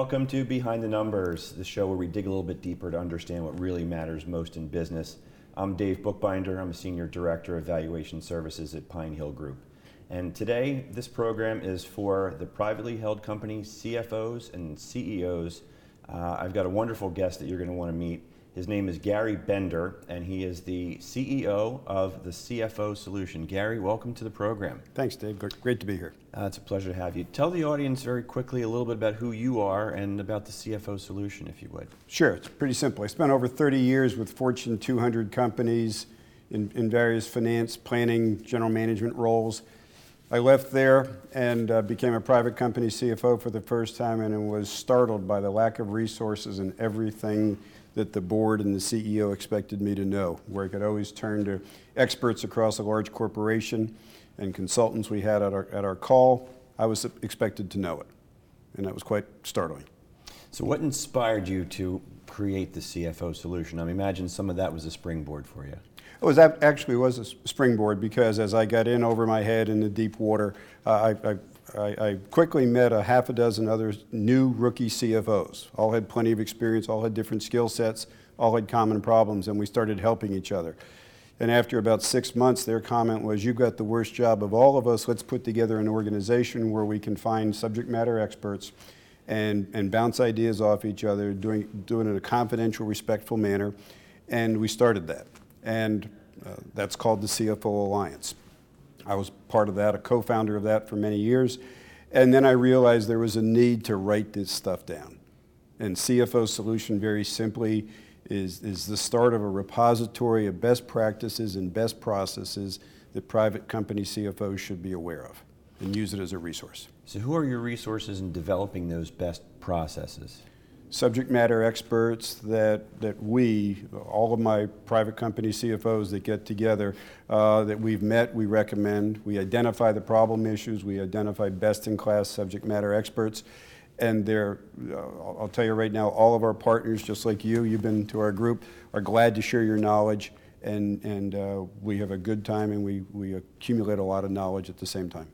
welcome to Behind the Numbers, the show where we dig a little bit deeper to understand what really matters most in business. I'm Dave Bookbinder. I'm a Senior Director of Valuation Services at Pine Hill Group. And today, this program is for the privately held company CFOs and CEOs. Uh, I've got a wonderful guest that you're going to want to meet. His name is Gary Bender, and he is the CEO of the CFO Solution. Gary, welcome to the program. Thanks, Dave. Great to be here. Uh, it's a pleasure to have you. Tell the audience very quickly a little bit about who you are and about the CFO Solution, if you would. Sure, it's pretty simple. I spent over 30 years with Fortune 200 companies in, in various finance, planning, general management roles. I left there and uh, became a private company CFO for the first time and was startled by the lack of resources and everything that the board and the CEO expected me to know, where I could always turn to experts across a large corporation and consultants we had at our, at our call. I was expected to know it, and that was quite startling. So, what inspired you to create the CFO solution? I imagine some of that was a springboard for you. It was actually was a springboard because as I got in over my head in the deep water, uh, I, I I, I, quickly met a half a dozen other new rookie CFOs. All had plenty of experience, all had different skill sets, all had common problems, and we started helping each other. And after about six months, their comment was, You've got the worst job of all of us. Let's put together an organization where we can find subject matter experts and, and bounce ideas off each other, doing, doing it in a confidential, respectful manner. And we started that. And uh, that's called the CFO Alliance. I was part of that, a co founder of that for many years. And then I realized there was a need to write this stuff down. And CFO Solution, very simply, is, is the start of a repository of best practices and best processes that private company CFOs should be aware of and use it as a resource. So, who are your resources in developing those best processes? Subject matter experts that, that we, all of my private company CFOs that get together, uh, that we've met, we recommend. We identify the problem issues, we identify best in class subject matter experts. And they're, uh, I'll tell you right now, all of our partners, just like you, you've been to our group, are glad to share your knowledge. And, and uh, we have a good time and we, we accumulate a lot of knowledge at the same time.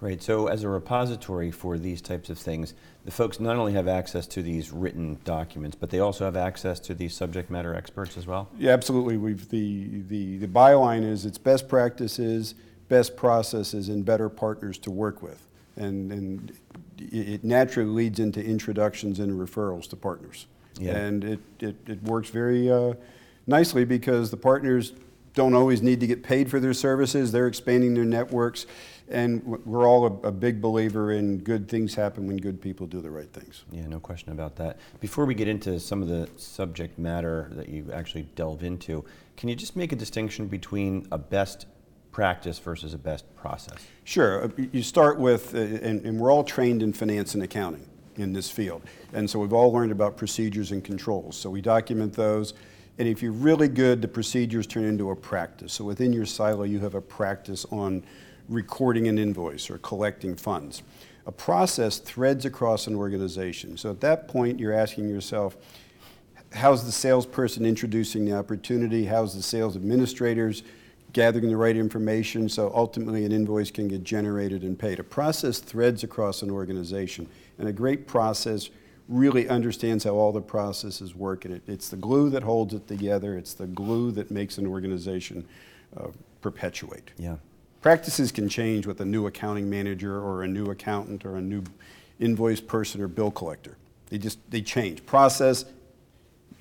Right. So, as a repository for these types of things, the folks not only have access to these written documents, but they also have access to these subject matter experts as well. Yeah, absolutely. We've the the the byline is it's best practices, best processes, and better partners to work with, and and it naturally leads into introductions and referrals to partners. Yeah. And it it, it works very uh, nicely because the partners don't always need to get paid for their services. They're expanding their networks and we're all a, a, big believer in good things happen when good people do the right things. Yeah, no question about that. Before we get into some of the subject matter that you actually delve into, can you just make a distinction between a best practice versus a best process? Sure. Uh, you start with, uh, and, and we're all trained in finance and accounting in this field. And so we've all learned about procedures and controls. So we document those. And if you're really good, the procedures turn into a practice. So within your silo, you have a practice on recording an invoice or collecting funds. A process threads across an organization. So at that point, you're asking yourself, how's the salesperson introducing the opportunity? How's the sales administrators gathering the right information so ultimately an invoice can get generated and paid? A process threads across an organization, and a great process really understands how all the processes work. And it, it's the glue that holds it together, it's the glue that makes an organization uh, perpetuate. Yeah. Practices can change with a new accounting manager or a new accountant or a new invoice person or bill collector. They just they change. Process,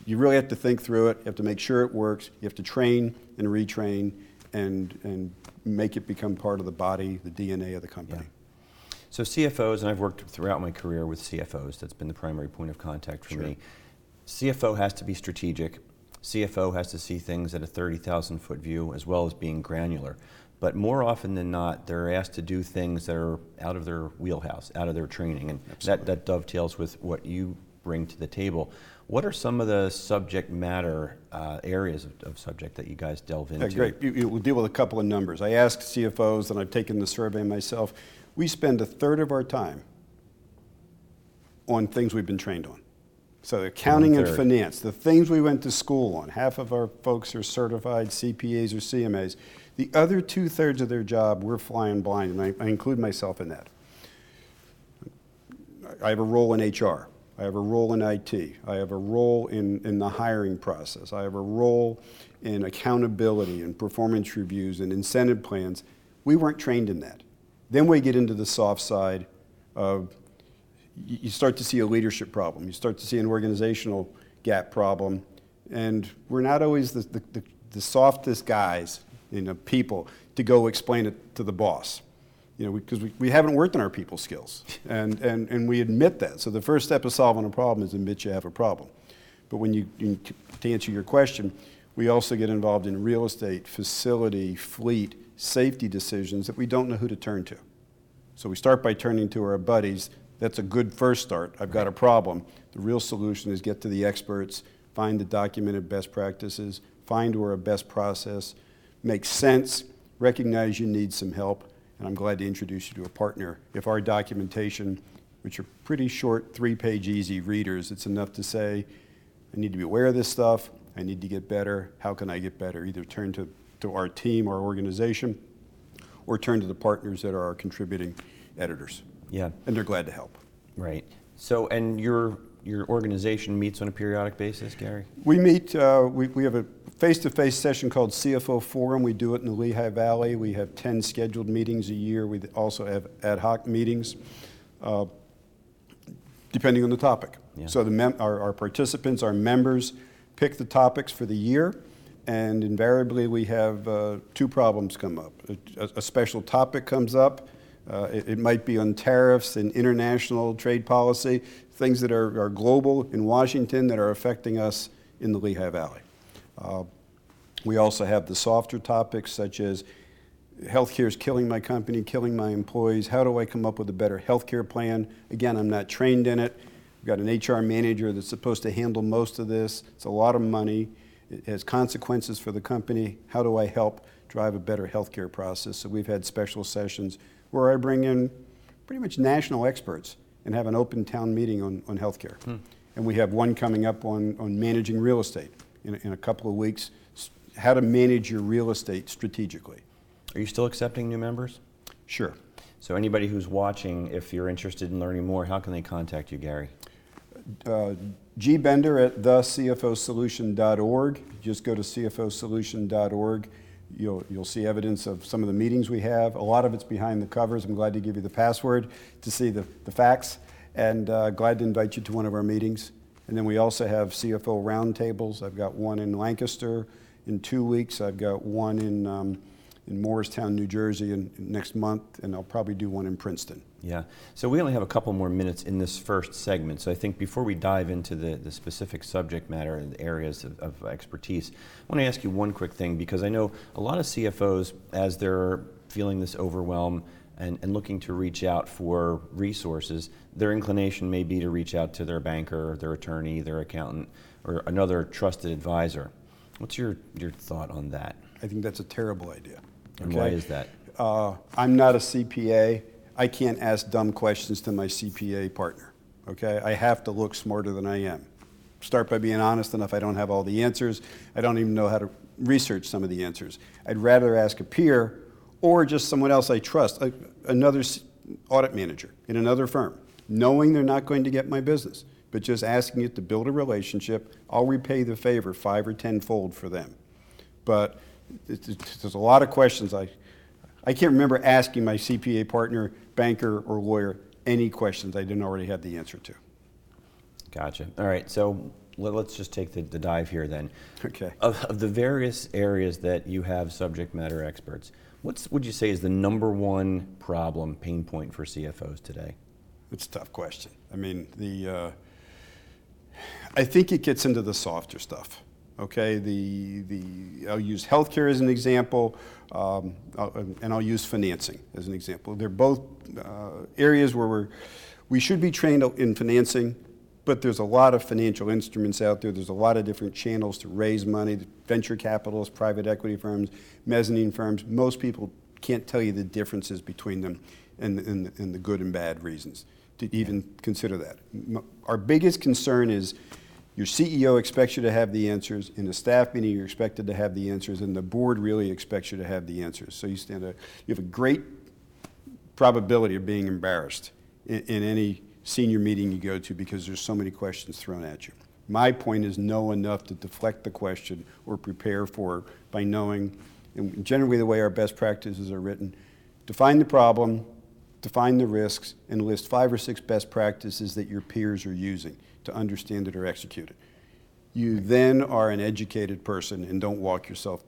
you really have to think through it. You have to make sure it works. You have to train and retrain and and make it become part of the body, the DNA of the company. Yeah. So CFOs, and I've worked throughout my career with CFOs. That's been the primary point of contact for sure. me. CFO has to be strategic. CFO has to see things at a 30,000 foot view as well as being granular. But more often than not, they're asked to do things that are out of their wheelhouse, out of their training. And that, that dovetails with what you bring to the table. What are some of the subject matter uh, areas of, of, subject that you guys delve into? Yeah, great. You, you, we'll deal with a couple of numbers. I asked CFOs, and I've taken the survey myself. We spend a third of our time on things we've been trained on. So accounting and finance, the things we went to school on. Half of our folks are certified CPAs or CMAs. The other two thirds of their job, we're flying blind, and I, I include myself in that. I have a role in HR. I have a role in IT. I have a role in, in the hiring process. I have a role in accountability and performance reviews and incentive plans. We weren't trained in that. Then we get into the soft side of you start to see a leadership problem. You start to see an organizational gap problem. And we're not always the, the, the, the softest guys, you know, people to go explain it to the boss you know, because we, we, haven't worked on our people skills, and, and, and we admit that. So the first step of solving a problem is admit you have a problem. But when you, you, to answer your question, we also get involved in real estate, facility, fleet, safety decisions that we don't know who to turn to. So we start by turning to our buddies. That's a good first start. I've got a problem. The real solution is get to the experts, find the documented best practices, find where a best process makes sense, recognize you need some help, and I'm glad to introduce you to a partner. If our documentation, which are pretty short, three-page easy readers, it's enough to say, I need to be aware of this stuff, I need to get better, how can I get better? Either turn to, to our team, our organization, or turn to the partners that are our contributing editors. Yeah. And they're glad to help. Right. So, and your your organization meets on a periodic basis, Gary? We meet, uh, we, we have a face to face session called CFO Forum. We do it in the Lehigh Valley. We have 10 scheduled meetings a year. We also have ad hoc meetings, uh, depending on the topic. Yeah. So the mem- our, our participants, our members, pick the topics for the year. And invariably, we have uh, two problems come up. A, a special topic comes up, uh, it, it, might be on tariffs and international trade policy, things that are, are, global in Washington that are affecting us in the Lehigh Valley. Uh, we also have the softer topics such as healthcare is killing my company, killing my employees. How do I come up with a better healthcare plan? Again, I'm not trained in it. We've got an HR manager that's supposed to handle most of this. It's a lot of money. It has consequences for the company. How do I help drive a better healthcare process? So we've had special sessions where I bring in pretty much national experts and have an open town meeting on, on healthcare. Hmm. And we have one coming up on, on managing real estate in, in a couple of weeks, how to manage your real estate strategically. Are you still accepting new members? Sure. So anybody who's watching, if you're interested in learning more, how can they contact you, Gary? Uh, G Bender at thecfosolution.org. Just go to cfosolution.org You'll, you'll see evidence of some of the meetings we have. A lot of it's behind the covers. I'm glad to give you the password to see the, the facts, and uh, glad to invite you to one of our meetings. And then we also have CFO roundtables. I've got one in Lancaster in two weeks. I've got one in, um, in Morristown, New Jersey in next month, and I'll probably do one in Princeton. Yeah. So we only have a couple more minutes in this first segment. So I think before we dive into the, the specific subject matter and areas of, of expertise, I want to ask you one quick thing because I know a lot of CFOs, as they're feeling this overwhelm and, and looking to reach out for resources, their inclination may be to reach out to their banker, their attorney, their accountant, or another trusted advisor. What's your, your thought on that? I think that's a terrible idea. And why is that? Uh, I'm not a CPA. I can't ask dumb questions to my CPA partner. Okay? I have to look smarter than I am. Start by being honest enough. I don't have all the answers. I don't even know how to research some of the answers. I'd rather ask a peer or just someone else I trust, another audit manager in another firm, knowing they're not going to get my business, but just asking it to build a relationship. I'll repay the favor five or tenfold for them. But there's a lot of questions I, I can't remember asking my CPA partner, banker, or lawyer any questions I didn't already have the answer to. Gotcha. All right, so let's just take the, the dive here then. Okay. Of, of, the various areas that you have subject matter experts, what would you say is the number one problem, pain point for CFOs today? It's a tough question. I mean, the uh, I think it gets into the softer stuff. Okay, the, the, I'll use healthcare as an example, um, and I'll use financing as an example. They're both uh, areas where we're, we should be trained in financing, but there's a lot of financial instruments out there. There's a lot of different channels to raise money, venture capitalists, private equity firms, mezzanine firms. Most people can't tell you the differences between them and, and, and the good and bad reasons to even consider that. Our biggest concern is your CEO expects you to have the answers. In a staff meeting, you're expected to have the answers, and the board really expects you to have the answers. So you stand a, you have a great probability of being embarrassed in, in any senior meeting you go to because there's so many questions thrown at you. My point is know enough to deflect the question or prepare for it by knowing, and generally the way our best practices are written, define the problem, define the risks, and list five or six best practices that your peers are using to understand it or execute it. You then are an educated person and don't walk yourself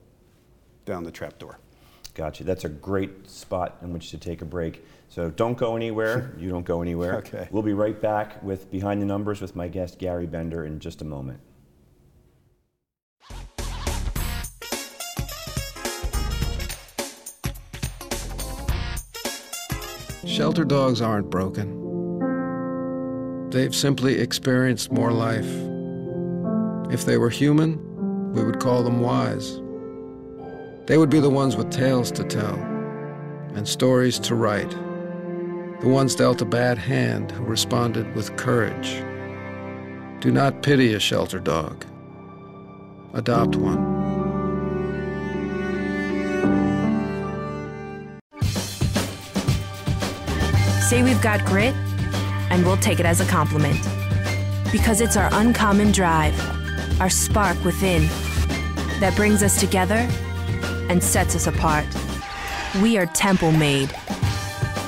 down the trapdoor. Gotcha. That's a great spot in which to take a break. So don't go anywhere. You don't go anywhere. Okay. We'll be right back with Behind the Numbers with my guest, Gary Bender, in just a moment. Shelter dogs aren't broken. They've simply experienced more life. If they were human, we would call them wise. They would be the ones with tales to tell and stories to write. The ones dealt a bad hand who responded with courage. Do not pity a shelter dog. Adopt one. Say we've got grit, and we'll take it as a compliment. Because it's our uncommon drive, our spark within, that brings us together and sets us apart. We are temple made.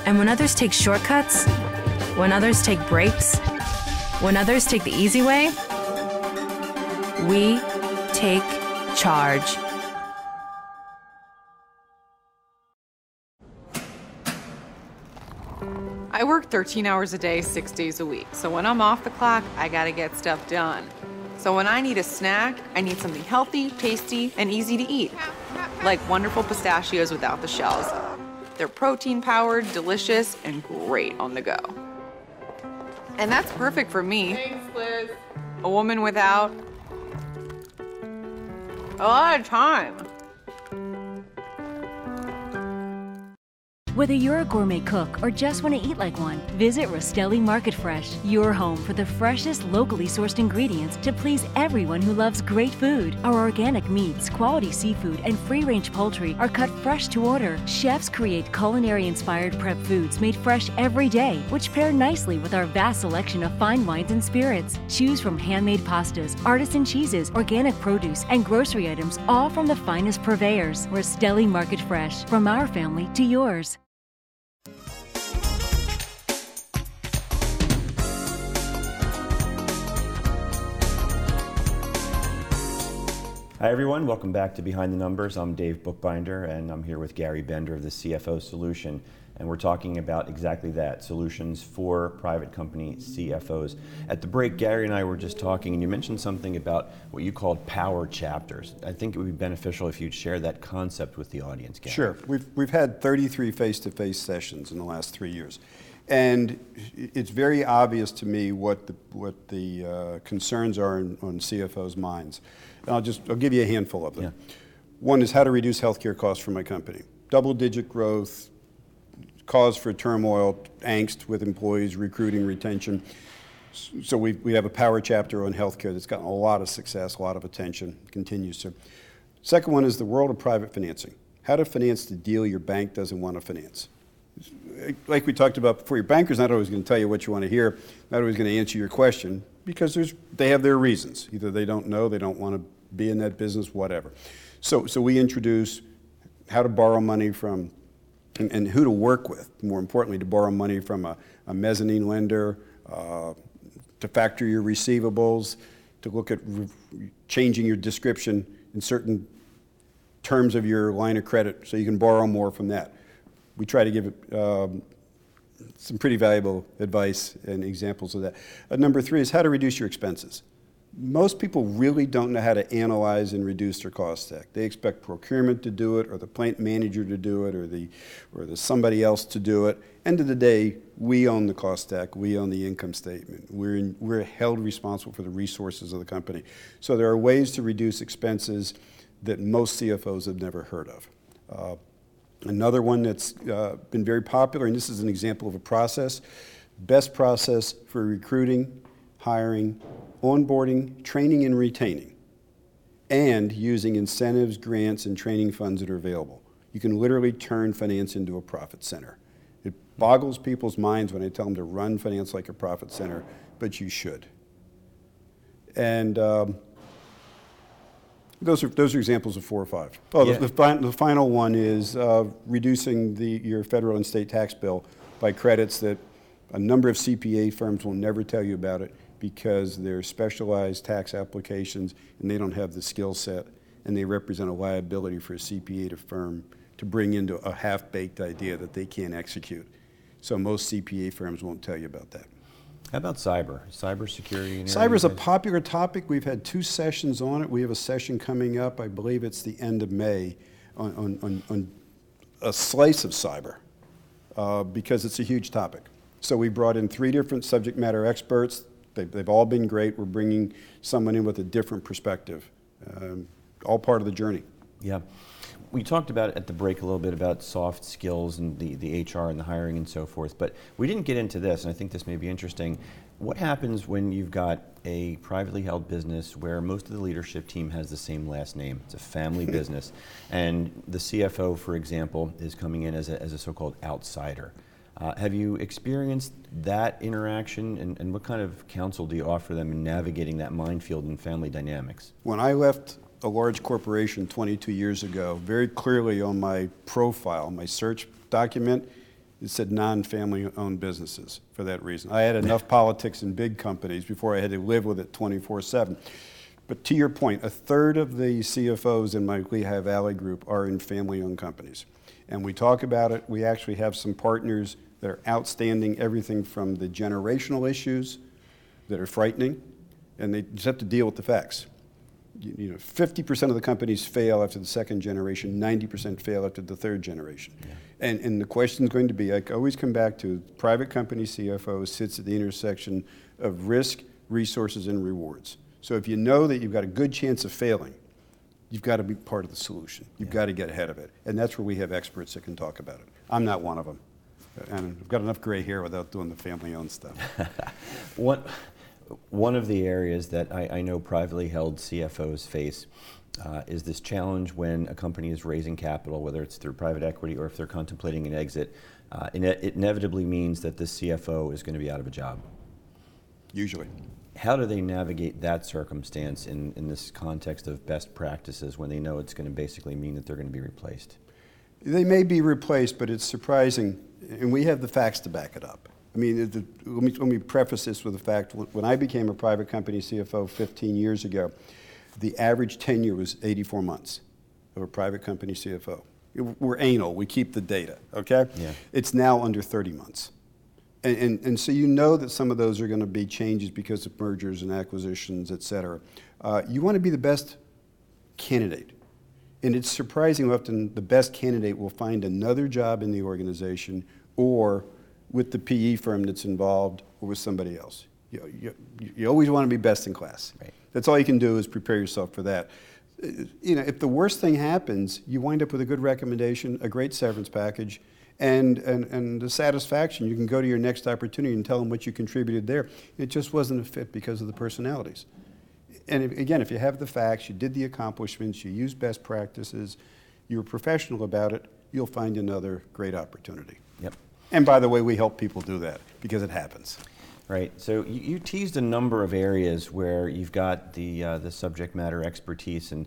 And when others take shortcuts, when others take breaks, when others take the easy way, we take charge. 13 hours a day, six days a week. So when I'm off the clock, I gotta get stuff done. So when I need a snack, I need something healthy, tasty, and easy to eat. Like wonderful pistachios without the shells. They're protein powered, delicious, and great on the go. And that's perfect for me. Thanks, Liz. A woman without a lot of time. Whether you're a gourmet cook or just want to eat like one, visit Rostelli Market Fresh, your home for the freshest locally sourced ingredients to please everyone who loves great food. Our organic meats, quality seafood, and free range poultry are cut fresh to order. Chefs create culinary inspired prep foods made fresh every day, which pair nicely with our vast selection of fine wines and spirits. Choose from handmade pastas, artisan cheeses, organic produce, and grocery items, all from the finest purveyors. Rostelli Market Fresh, from our family to yours. Hi, everyone. Welcome back to Behind the Numbers. I'm Dave Bookbinder, and I'm here with Gary Bender of the CFO Solution. And we're talking about exactly that solutions for private company CFOs. At the break, Gary and I were just talking, and you mentioned something about what you called power chapters. I think it would be beneficial if you'd share that concept with the audience, Gary. Sure. We've, we've had 33 face-to-face sessions in the last three years. And it's very obvious to me what the, what the uh, concerns are in, on CFOs' minds. I'll just I'll give you a handful of them. Yeah. One is how to reduce healthcare costs for my company. Double-digit growth, cause for turmoil, angst with employees, recruiting, retention. So we, we have a power chapter on healthcare that's gotten a lot of success, a lot of attention, continues to. Second one is the world of private financing. How to finance the deal your bank doesn't want to finance. Like we talked about before, your banker's not always going to tell you what you want to hear, not always going to answer your question, because there's, they have their reasons. Either they don't know, they don't want to be in that business, whatever. So, so we introduce how to borrow money from, and, and who to work with, more importantly, to borrow money from a, a mezzanine lender, uh, to factor your receivables, to look at re- changing your description in certain terms of your line of credit so you can borrow more from that. We try to give um, some pretty valuable advice and examples of that. Uh, number three is how to reduce your expenses. Most people really don't know how to analyze and reduce their cost stack. They expect procurement to do it, or the plant manager to do it, or the, or the somebody else to do it. End of the day, we own the cost stack. We own the income statement. We're, in, we're held responsible for the resources of the company. So there are ways to reduce expenses that most CFOs have never heard of. Uh, Another one that's uh, been very popular, and this is an example of a process, best process for recruiting, hiring, onboarding, training, and retaining, and using incentives, grants, and training funds that are available. You can literally turn finance into a profit center. It boggles people's minds when I tell them to run finance like a profit center, but you should. And um, those are, those are examples of four or five. Oh, Yeah. the, the, the final one is uh, reducing the, your federal and state tax bill by credits that a number of CPA firms will never tell you about it because they're specialized tax applications and they don't have the skill set and they represent a liability for a CPA to firm to bring into a half-baked idea that they can't execute. So most CPA firms won't tell you about that. How about cyber? Cybersecurity? Cyber's you a popular topic. We've had two sessions on it. We have a session coming up, I believe it's the end of May, on, on, on, on a slice of cyber, uh, because it's a huge topic. So we brought in three different subject matter experts. They've, they've all been great. We're bringing someone in with a different perspective, um, all part of the journey. Yeah. We talked about at the break a little bit about soft skills and the, the HR and the hiring and so forth, but we didn't get into this, and I think this may be interesting. What happens when you've got a privately held business where most of the leadership team has the same last name? It's a family business, and the CFO, for example, is coming in as a, as a so called outsider. Uh, have you experienced that interaction, and, and what kind of counsel do you offer them in navigating that minefield in family dynamics? When I left a large corporation 22 years ago, very clearly on my profile, my search document, it said non-family owned businesses for that reason. I had enough politics in big companies before I had to live with it 24/7. But to your point, a third of the CFOs in my Lehigh Valley group are in family-owned companies. And we talk about it, we actually have some partners that are outstanding, everything from the generational issues that are frightening, and they just have to deal with the facts you you know, 50% of the companies fail after the second generation, 90% fail after the third generation. And, and the question is going to be, I always come back to, private company CFO sits at the intersection of risk, resources, and rewards. So if you know that you've got a good chance of failing, you've got to be part of the solution. You've got to get ahead of it. And that's where we have experts that can talk about it. I'm not one of them. And I've got enough gray hair without doing the family-owned stuff. One, one of the areas that I, I know privately held CFOs face uh, is this challenge when a company is raising capital, whether it's through private equity or if they're contemplating an exit. Uh, ine- it inevitably means that the CFO is going to be out of a job. Usually. How do they navigate that circumstance in, in this context of best practices when they know it's going to basically mean that they're going to be replaced? They may be replaced, but it's surprising, and we have the facts to back it up. I mean, the, let, me, let me preface this with the fact when when I became a private company CFO 15 years ago, the average tenure was 84 months of a private company CFO. We're anal, we keep the data, okay? Yeah. It's now under 30 months. And, and, and so you know that some of those are going to be changes because of mergers and acquisitions, et cetera. Uh, you want to be the best candidate. And it's surprising often the best candidate will find another job in the organization or with the PE firm that's involved or with somebody else. You, you, you always want to be best in class. Right. That's all you can do is prepare yourself for that. Uh, You know, if the worst thing happens, you wind up with a good recommendation, a great severance package, and, and, and the satisfaction. You can go to your next opportunity and tell them what you contributed there. It just wasn't a fit because of the personalities. And if, again, if you have the facts, you did the accomplishments, you use best practices, you were professional about it, you'll find another great opportunity. Yep. And by the way, we help people do that because it happens. Right. So you, you teased a number of areas where you've got the uh, the subject matter expertise and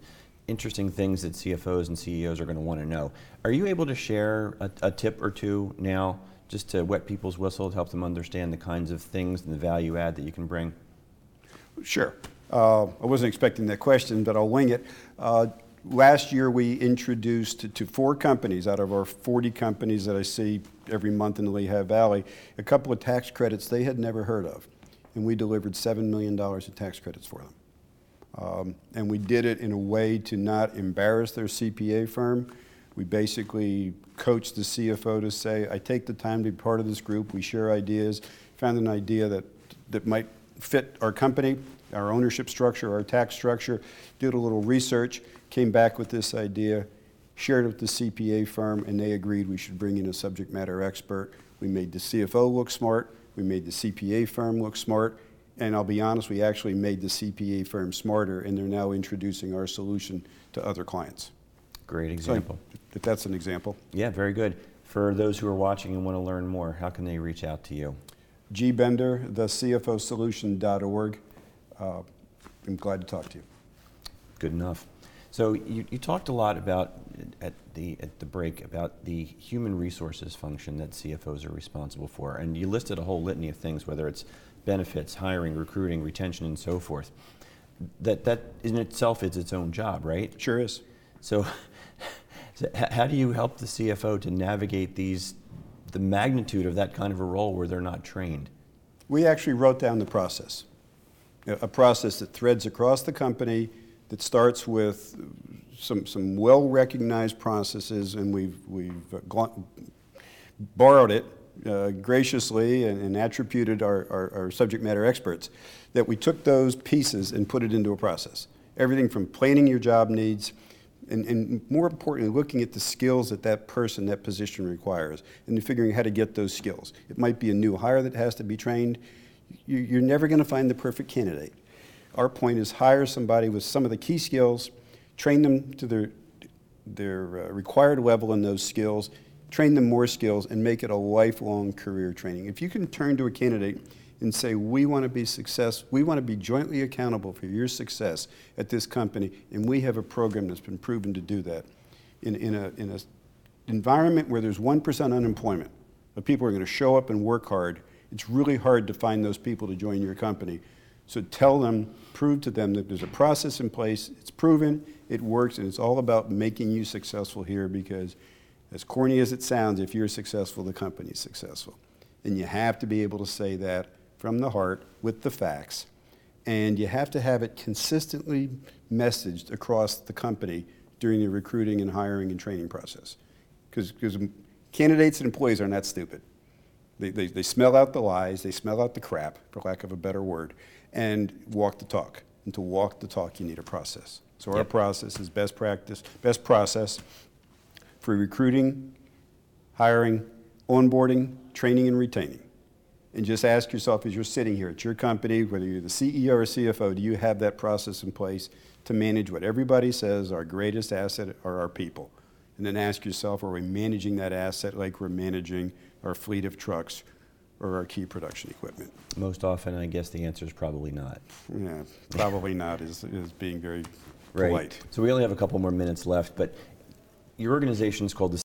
interesting things that CFOs and CEOs are going to want to know. Are you able to share a, a tip or two now, just to wet people's whistle to help them understand the kinds of things and the value add that you can bring? Sure. Uh, I wasn't expecting that question, but I'll wing it. Uh, last year, we introduced to, four companies out of our 40 companies that I see every month in the Lehigh Valley a couple of tax credits they had never heard of. And we delivered $7 million of tax credits for them. Um, and we did it in a way to not embarrass their CPA firm. We basically coached the CFO to say, I take the time to be part of this group. We share ideas. Found an idea that, that might fit our company, our ownership structure, our tax structure. Did a little research, came back with this idea, shared it with the CPA firm, and they agreed we should bring in a subject matter expert. We made the CFO look smart. We made the CPA firm look smart. And I'll be honest, we actually made the CPA firm smarter, and they're now introducing our solution to other clients. Great So, example. if that's an example. Yeah, very good. For those who are watching and want to learn more, how can they reach out to you? G Bender, the CFOsolution.org. Uh, I'm glad to talk to you. Good enough. So you, you talked a lot about at the at the break about the human resources function that CFOs are responsible for, and you listed a whole litany of things, whether it's benefits, hiring, recruiting, retention, and so forth. That that in itself is its own job, right? Sure is. So, so how do you help the CFO to navigate these the magnitude of that kind of a role where they're not trained? We actually wrote down the process, a process that threads across the company that starts with some, some well-recognized processes, and we've, we've borrowed it uh, graciously and, and attributed our, our, our subject matter experts, that we took those pieces and put it into a process. Everything from planning your job needs, and, and more importantly, looking at the skills that that person, that position requires, and figuring how to get those skills. It might be a new hire that has to be trained. You, you're never going to find the perfect candidate. Our point is hire somebody with some of the key skills, train them to their, their uh, required level in those skills, train them more skills, and make it a lifelong career training. If you can turn to a candidate and say, we want to be success, we want to be jointly accountable for your success at this company, and we have a program that's been proven to do that. In, in a, in a environment where there's 1% unemployment, of people are going to show up and work hard, it's really hard to find those people to join your company. So tell them, prove to them that there's a process in place, it's proven, it works, and it's all about making you successful here because, as corny as it sounds, if you're successful, the company's successful. And you have to be able to say that from the heart with the facts. And you have to have it consistently messaged across the company during the recruiting and hiring and training process. Because candidates and employees are not stupid. They, they, they smell out the lies, they smell out the crap, for lack of a better word, and walk the talk. And to walk the talk, you need a process. So our Yep. process is best practice, best process for recruiting, hiring, onboarding, training, and retaining. And just ask yourself as you're sitting here at your company, whether you're the CEO or CFO, do you have that process in place to manage what everybody says our greatest asset are our people? And then ask yourself, are we managing that asset like we're managing our fleet of trucks or our key production equipment? Most often, I guess the answer is probably not. Yeah, probably not, is, is being very Right. polite. So we only have a couple more minutes left, but your organization is called the